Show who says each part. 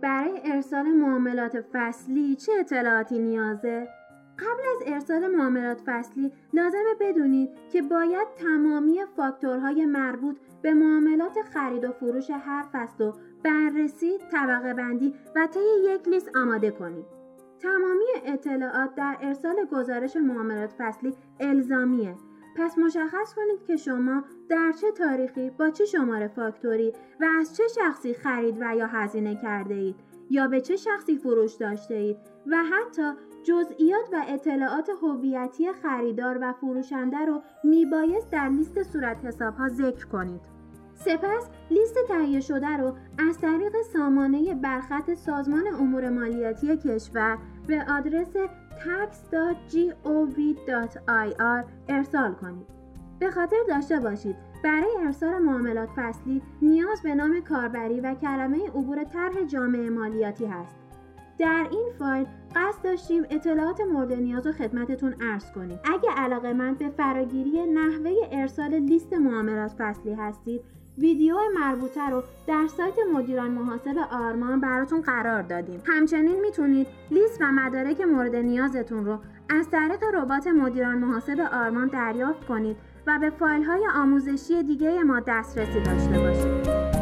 Speaker 1: برای ارسال معاملات فصلی چه اطلاعاتی نیازه؟ قبل از ارسال معاملات فصلی لازمه بدونید که باید تمامی فاکتورهای مربوط به معاملات خرید و فروش هر فصل و بررسی، طبقه بندی و طی یک لیست آماده کنید. تمامی اطلاعات در ارسال گزارش معاملات فصلی الزامیه پس مشخص کنید که شما در چه تاریخی با چه شماره فاکتوری و از چه شخصی خرید و یا هزینه کرده اید یا به چه شخصی فروش داشته اید و حتی جزئیات و اطلاعات هویتی خریدار و فروشنده رو میبایست در لیست صورت حساب ها ذکر کنید. سپس لیست تهیه شده رو از طریق سامانه برخط سازمان امور مالیاتی کشور به آدرس tax.gov.ir ارسال کنید. به خاطر داشته باشید برای ارسال معاملات فصلی نیاز به نام کاربری و کلمه عبور طرح جامعه مالیاتی هست. در این فایل قصد داشتیم اطلاعات مورد نیاز و خدمتتون ارز کنیم. اگه علاقه من به فراگیری نحوه ارسال لیست معاملات فصلی هستید ویدیو مربوطه رو در سایت مدیران محاسب آرمان براتون قرار دادیم. همچنین می‌تونید لیست و مدارک مورد نیازتون رو از طریق ربات مدیران محاسب آرمان دریافت کنید و به فایل های آموزشی دیگه ما دسترسی داشته باشید.